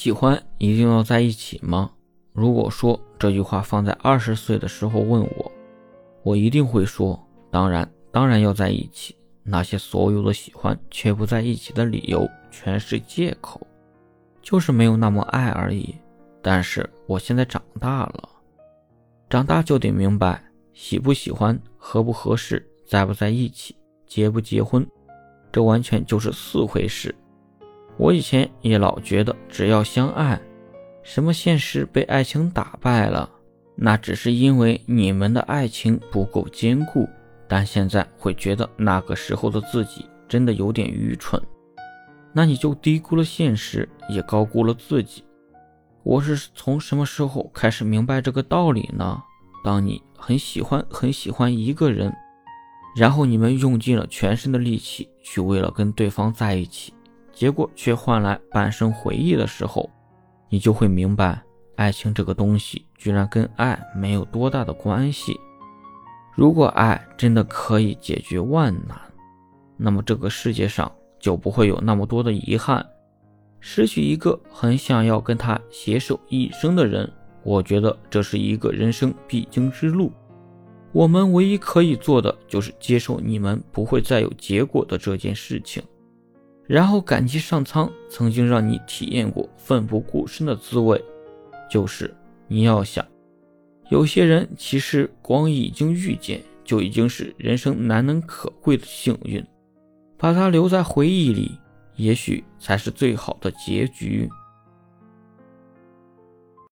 喜欢一定要在一起吗？如果说这句话放在二十岁的时候问我，我一定会说，当然，当然要在一起。那些所有的喜欢却不在一起的理由，全是借口，就是没有那么爱而已。但是我现在长大了，长大就得明白，喜不喜欢、合不合适、在不在一起、结不结婚，这完全就是四回事。我以前也老觉得只要相爱，什么现实被爱情打败了，那只是因为你们的爱情不够坚固。但现在会觉得那个时候的自己真的有点愚蠢，那你就低估了现实，也高估了自己。我是从什么时候开始明白这个道理呢？当你很喜欢很喜欢一个人，然后你们用尽了全身的力气去为了跟对方在一起。结果却换来半生回忆的时候，你就会明白，爱情这个东西居然跟爱没有多大的关系。如果爱真的可以解决万难，那么这个世界上就不会有那么多的遗憾。失去一个很想要跟他携手一生的人，我觉得这是一个人生必经之路。我们唯一可以做的就是接受你们不会再有结果的这件事情。然后感激上苍曾经让你体验过奋不顾身的滋味，就是你要想，有些人其实光已经遇见就已经是人生难能可贵的幸运，把它留在回忆里，也许才是最好的结局。